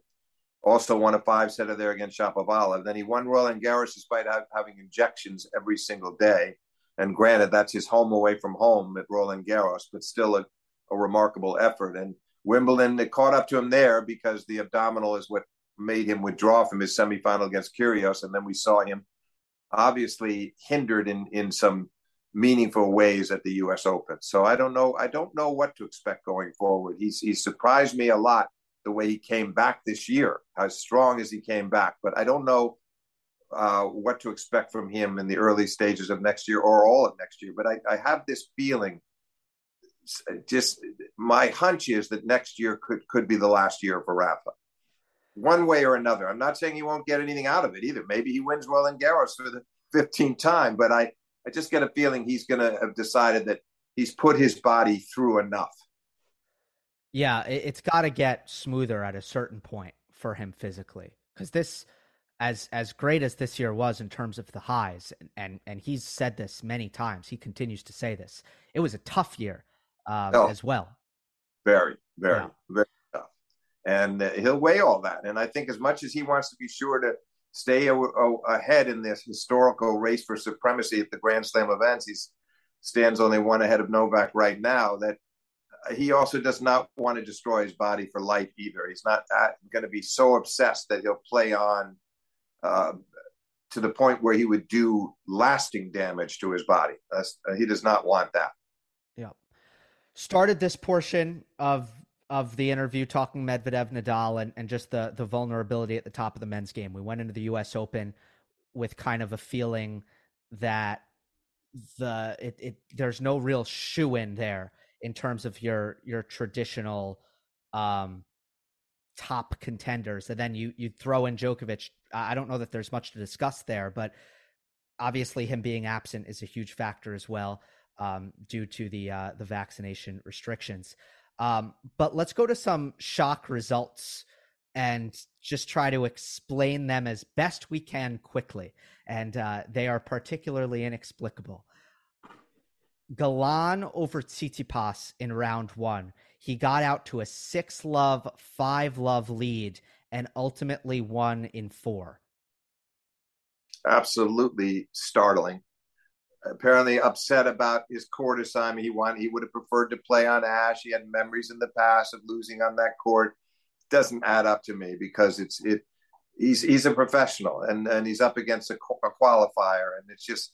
Also won a five setter there against Shapovalov. Then he won Roland Garros despite having injections every single day. And granted, that's his home away from home at Roland Garros, but still a, a remarkable effort. And Wimbledon, it caught up to him there because the abdominal is what made him withdraw from his semifinal against Kyrgios. And then we saw him obviously hindered in in some meaningful ways at the U.S. Open. So I don't know. I don't know what to expect going forward. He's he surprised me a lot the way he came back this year, as strong as he came back. But I don't know uh, what to expect from him in the early stages of next year or all of next year. But I, I have this feeling. Just my hunch is that next year could could be the last year for Rafa one way or another. I'm not saying he won't get anything out of it either. Maybe he wins Roland Garros for the 15th time, but I, I just get a feeling he's going to have decided that he's put his body through enough. Yeah, it's got to get smoother at a certain point for him physically because this, as as great as this year was in terms of the highs, and and, and he's said this many times. He continues to say this. It was a tough year um, oh, as well. Very, very, yeah. very and uh, he'll weigh all that. And I think as much as he wants to be sure to stay a, a, ahead in this historical race for supremacy at the Grand Slam events, he stands only one ahead of Novak right now. That uh, he also does not want to destroy his body for life either. He's not going to be so obsessed that he'll play on uh, to the point where he would do lasting damage to his body. Uh, he does not want that. Yeah. Started this portion of of the interview talking Medvedev, Nadal, and, and just the the vulnerability at the top of the men's game. We went into the U.S. Open with kind of a feeling that the it, it there's no real shoe in there in terms of your your traditional um top contenders and then you you throw in Djokovic I don't know that there's much to discuss there but obviously him being absent is a huge factor as well um, due to the uh, the vaccination restrictions. Um, but let's go to some shock results and just try to explain them as best we can quickly. And uh, they are particularly inexplicable. Galan over Tsitsipas in round one. He got out to a six love, five love lead and ultimately won in four. Absolutely startling. Apparently upset about his court assignment. He wanted, he would have preferred to play on Ashe. He had memories in the past of losing on that court. Doesn't add up to me because it's it. He's he's a professional and and he's up against a, a qualifier and it's just.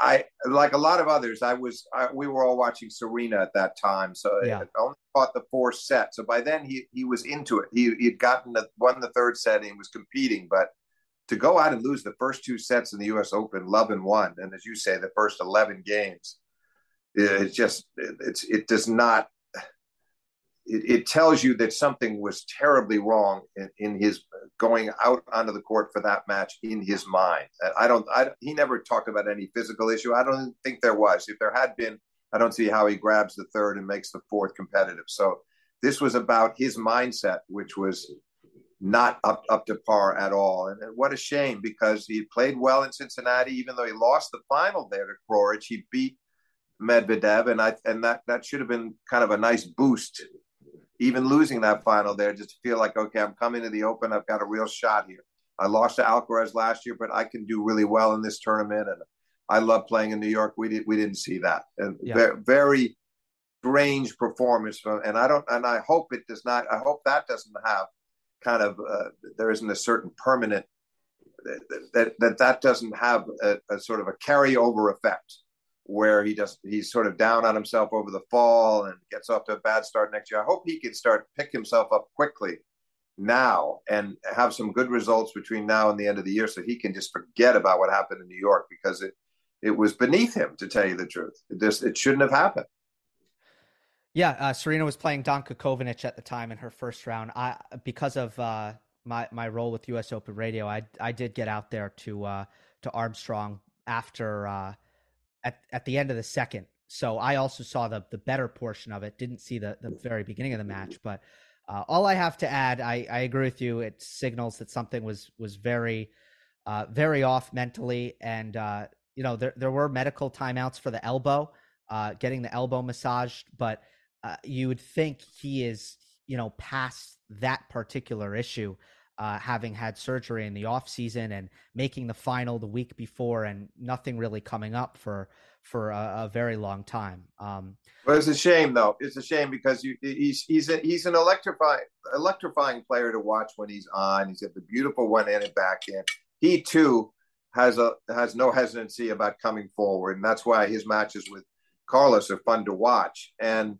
I like a lot of others. I was I, we were all watching Serena at that time, so yeah. I only caught the fourth set. So by then he he was into it. He he had gotten the won the third set and he was competing. But to go out and lose the first two sets in the U.S. Open, love and one, and as you say, the first eleven games, it just it's it does not it, it, tells you that something was terribly wrong in, in, his going out onto the court for that match in his mind. I don't, I, he never talked about any physical issue. I don't think there was. If there had been, I don't see how he grabs the third and makes the fourth competitive. So this was about his mindset, which was not up, up to par at all. And what a shame because he played well in Cincinnati, even though he lost the final there to Coric. He beat Medvedev, and I and that that should have been kind of a nice boost even losing that final there, just to feel like, okay, I'm coming to the Open. I've got a real shot here. I lost to Alcaraz last year, but I can do really well in this tournament. And I love playing in New York. We did we didn't see that. And yeah. very, very strange performance from. And I don't. And I hope it does not. I hope that doesn't have kind of. Uh, there isn't a certain permanent that that that doesn't have a, a sort of a carryover effect where he just he's sort of down on himself over the fall and gets off to a bad start next year. I hope he can start pick himself up quickly now and have some good results between now and the end of the year so he can just forget about what happened in New York because it it was beneath him to tell you the truth. Just it shouldn't have happened. Yeah, uh, Serena was playing Danka Kovinic at the time in her first round. I because of uh, my my role with U.S. Open Radio, I I did get out there to uh, to Armstrong after uh, at at the end of the second. So I also saw the the better portion of it. Didn't see the the very beginning of the match, but uh, all I have to add, I, I agree with you. It signals that something was was very uh, very off mentally, and you know there there were medical timeouts for the elbow, getting the elbow massaged, but uh, you would think he is you know past that particular issue uh, having had surgery in the off season and making the final the week before and nothing really coming up for for a, a very long time. Um, but it's a shame though. It's a shame because you, he's he's a, he's an electrifying electrifying player to watch when he's on. He's got the beautiful one in and back in. He too has a has no hesitancy about coming forward, and that's why his matches with Carlos are fun to watch. And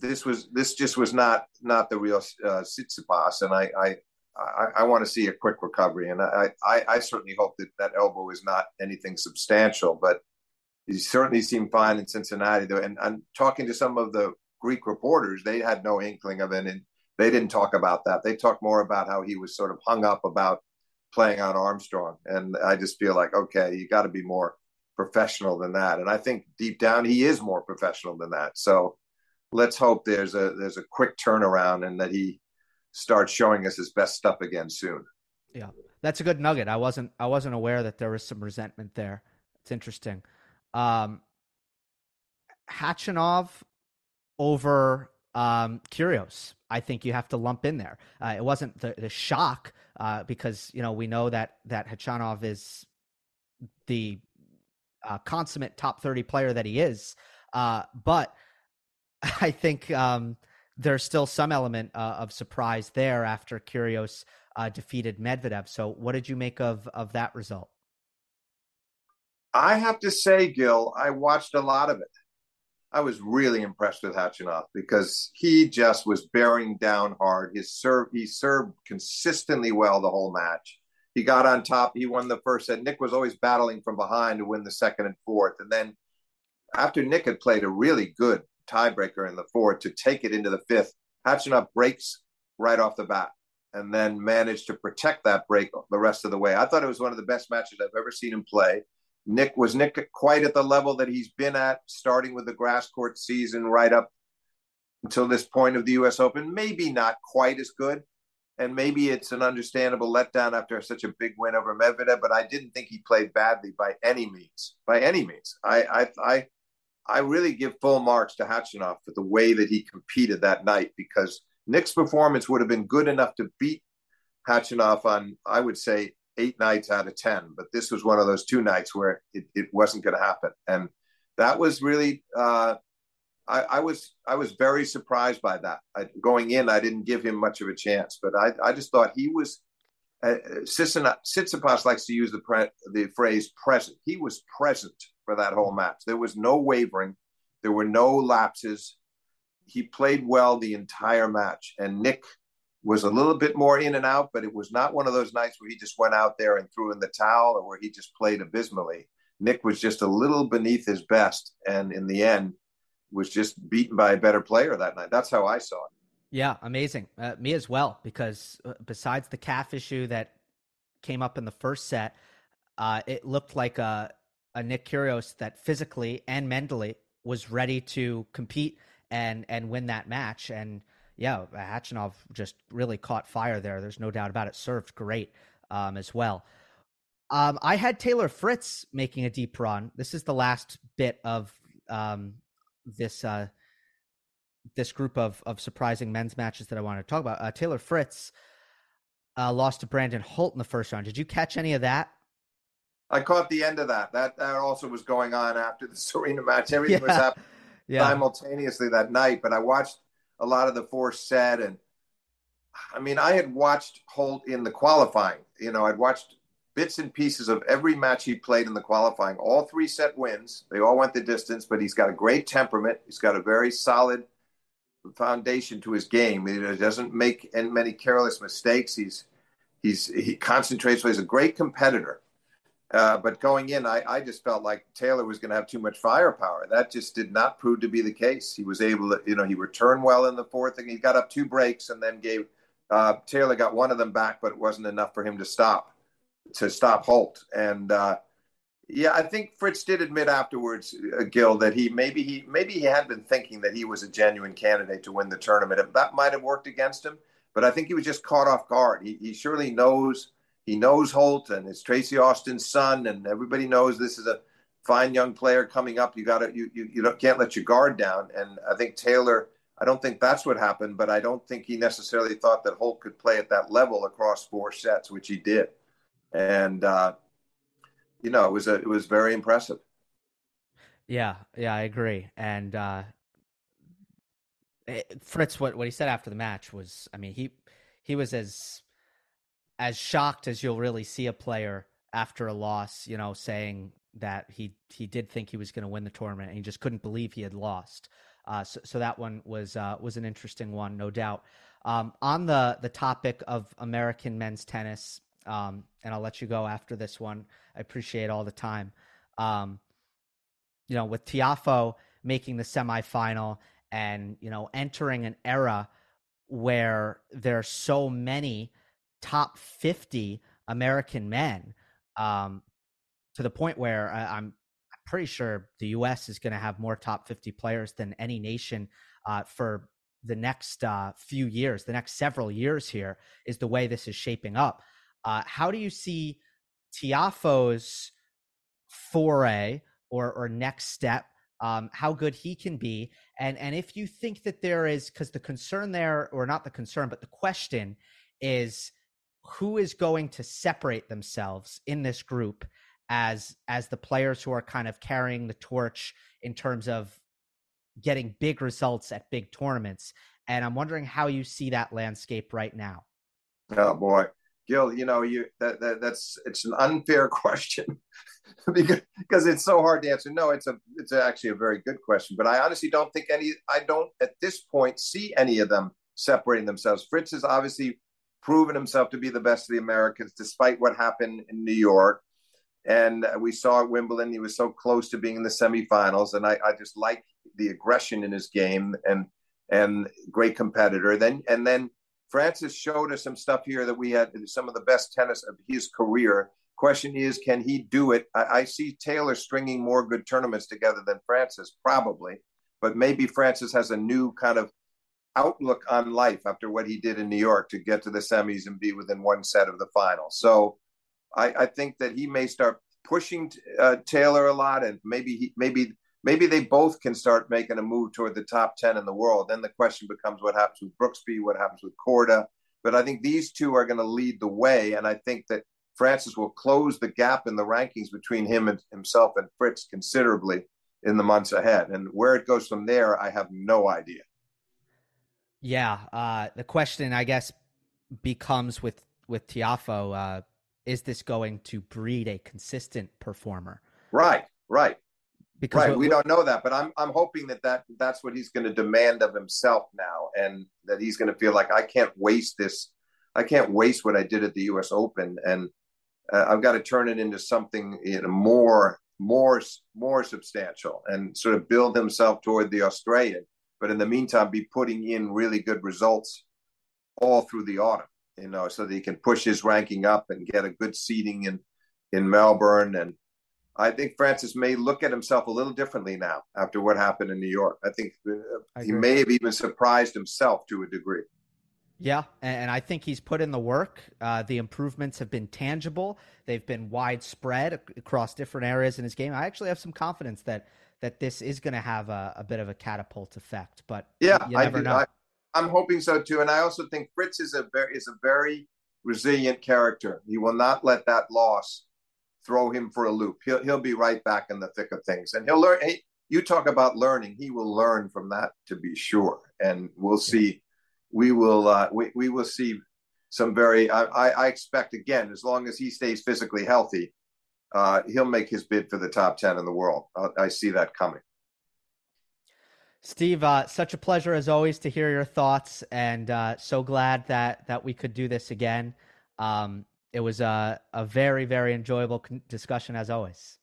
this was this just was not not the real uh, Tsitsipas, and I, I I, I want to see a quick recovery, and I, I, I, certainly hope that that elbow is not anything substantial. But he certainly seemed fine in Cincinnati. Though, and I'm talking to some of the Greek reporters; they had no inkling of it, and they didn't talk about that. They talked more about how he was sort of hung up about playing on Armstrong, and I just feel like, okay, you got to be more professional than that. And I think deep down, he is more professional than that. So let's hope there's a there's a quick turnaround and that he starts showing us his best stuff again soon. Yeah, that's a good nugget. I wasn't I wasn't aware that there was some resentment there. It's interesting. Um, over um, Kyrgios. I think you have to lump in there. Uh, it wasn't the, the shock uh, because you know we know that that Khachanov is the uh, consummate top thirty player that he is, uh, but I think um, there's still some element uh, of surprise there after Kyrgios uh, defeated Medvedev. So, what did you make of of that result? I have to say, Gil, I watched a lot of it. I was really impressed with Khachanov because he just was bearing down hard. His serve, he served consistently well the whole match. He got on top. He won the first set. Nick was always battling from behind to win the second and fourth. And then after Nick had played a really good tiebreaker in the fourth to take it into the fifth. Khachanov breaks right off the bat and then managed to protect that break the rest of the way. I thought it was one of the best matches I've ever seen him play. Nick was Nick quite at the level that he's been at, starting with the grass court season right up until this point of the U.S. Open. Maybe not quite as good, and maybe it's an understandable letdown after such a big win over Medvedev. But I didn't think he played badly by any means. By any means, I I I, I really give full marks to Khachanov for the way that he competed that night because Nick's performance would have been good enough to beat Khachanov on, I would say, eight nights out of 10. But this was one of those two nights where it, it wasn't going to happen. And that was really, uh, I, I, was I was very surprised by that. I, going in, I didn't give him much of a chance, but I, I just thought he was. Uh, Tsitsipas likes to use the pre, the phrase present. He was present for that whole match. There was no wavering. There were no lapses. He played well the entire match, and Nick was a little bit more in and out, but it was not one of those nights where he just went out there and threw in the towel or where he just played abysmally. Nick was just a little beneath his best, and in the end, was just beaten by a better player that night. That's how I saw it. Yeah, amazing. Uh, me as well, because uh, besides the calf issue that came up in the first set, uh, it looked like a, a Nick Kyrgios that physically and mentally was ready to compete and and win that match. And yeah, Khachanov just really caught fire there. There's no doubt about it. Served great um, as well. Um, I had Taylor Fritz making a deep run. This is the last bit of um, this uh, this group of of surprising men's matches that I want to talk about. Uh, Taylor Fritz uh, lost to Brandon Holt in the first round. Did you catch any of that? I caught the end of that. That that also was going on after the Serena match. Everything yeah. was happening yeah. simultaneously that night. But I watched a lot of the fourth set. And I mean, I had watched Holt in the qualifying. You know, I'd watched bits and pieces of every match he played in the qualifying, all three set wins. They all went the distance, but he's got a great temperament. He's got a very solid foundation to his game. He doesn't make many careless mistakes. He's he's he concentrates. So he's a great competitor. Uh, but going in, I, I just felt like Taylor was going to have too much firepower. That just did not prove to be the case. He was able to, you know, he returned well in the fourth, and he got up two breaks, and then gave uh, Taylor got one of them back, but it wasn't enough for him to stop to stop Holt. And uh, yeah, I think Fritz did admit afterwards, uh, Gil, that he maybe he maybe he had been thinking that he was a genuine candidate to win the tournament. That might have worked against him, but I think he was just caught off guard. He, he surely knows he knows Holt and it's Tracy Austin's son, and everybody knows this is a fine young player coming up. You got to you you, you can't let your guard down. And I think Taylor. I don't think that's what happened, but I don't think he necessarily thought that Holt could play at that level across four sets, which he did. And uh, you know, it was a, it was very impressive. Yeah, yeah, I agree. And uh, Fritz, what what he said after the match was, I mean, he he was as as shocked as you'll really see a player after a loss, you know, saying that he he did think he was going to win the tournament and he just couldn't believe he had lost. Uh, so, so that one was uh, was an interesting one, no doubt. Um, on the the topic of American men's tennis, um, and I'll let you go after this one. I appreciate all the time. Um, you know, with Tiafoe making the semifinal and you know entering an era where there are so many top 50 American men um, to the point where I, am pretty sure the U.S. is going to have more top 50 players than any nation uh, for the next uh, few years, the next several years here, is the way this is shaping up. Uh, how do you see Tiafoe's foray or, or next step? Um, how good he can be, and and if you think that there is, because the concern there, or not the concern, but the question is who is going to separate themselves in this group as as the players who are kind of carrying the torch in terms of getting big results at big tournaments? And i'm wondering how you see that landscape right now. Oh boy. Gil you know you that, that that's it's an unfair question because because it's so hard to answer. No it's a it's actually a very good question but i honestly don't think any i don't at this point see any of them separating themselves. Fritz is obviously proven himself to be the best of the Americans, despite what happened in New York. And we saw at Wimbledon, he was so close to being in the semifinals. And I, I just like the aggression in his game and and great competitor. Then and then Francis showed us some stuff here that we had some of the best tennis of his career Question is, can he do it? I, I see Taylor stringing more good tournaments together than Francis, probably, but maybe Francis has a new kind of outlook on life after what he did in New York to get to the semis and be within one set of the final. So I, I think that he may start pushing uh, Taylor a lot, and maybe he, maybe maybe they both can start making a move toward the top ten in the world. Then the question becomes what happens with Brooksby, what happens with Korda. But I think these two are going to lead the way, and I think that Francis will close the gap in the rankings between him and himself and Fritz considerably in the months ahead. And where it goes from there, I have no idea. Yeah, uh, the question I guess becomes with with Tiafoe, uh, is this going to breed a consistent performer? Right, right. Because right, we don't know that, but I'm I'm hoping that, that that's what he's going to demand of himself now, and that he's going to feel like I can't waste this, I can't waste what I did at the U.S. Open, and uh, I've got to turn it into something you know, more more more substantial and sort of build himself toward the Australian but in the meantime, be putting in really good results all through the autumn, you know, so that he can push his ranking up and get a good seeding in in Melbourne. And I think Francis may look at himself a little differently now after what happened in New York. I think uh, I he may have even surprised himself to a degree. Yeah, and I think he's put in the work. Uh, the improvements have been tangible. They've been widespread across different areas in his game. I actually have some confidence that that this is going to have a, a, bit of a catapult effect. But yeah, I, know. I, am hoping so too. And I also think Fritz is a very is a very resilient character. He will not let that loss throw him for a loop. He'll he'll be right back in the thick of things, and he'll learn. Hey, you talk about learning. He will learn from that to be sure, and we'll see. We will uh, we we will see some very. I, I expect again, as long as he stays physically healthy, uh, he'll make his bid for the top 10 in the world. I, I see that coming. Steve, uh, such a pleasure as always to hear your thoughts, and uh, so glad that that we could do this again. Um, it was a, a very very enjoyable discussion as always.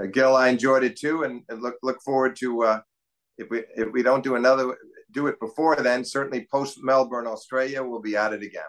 Uh, Gil, I enjoyed it too, and, and look look forward to uh, if we if we don't do another do it before then, certainly post Melbourne, Australia, we'll be at it again.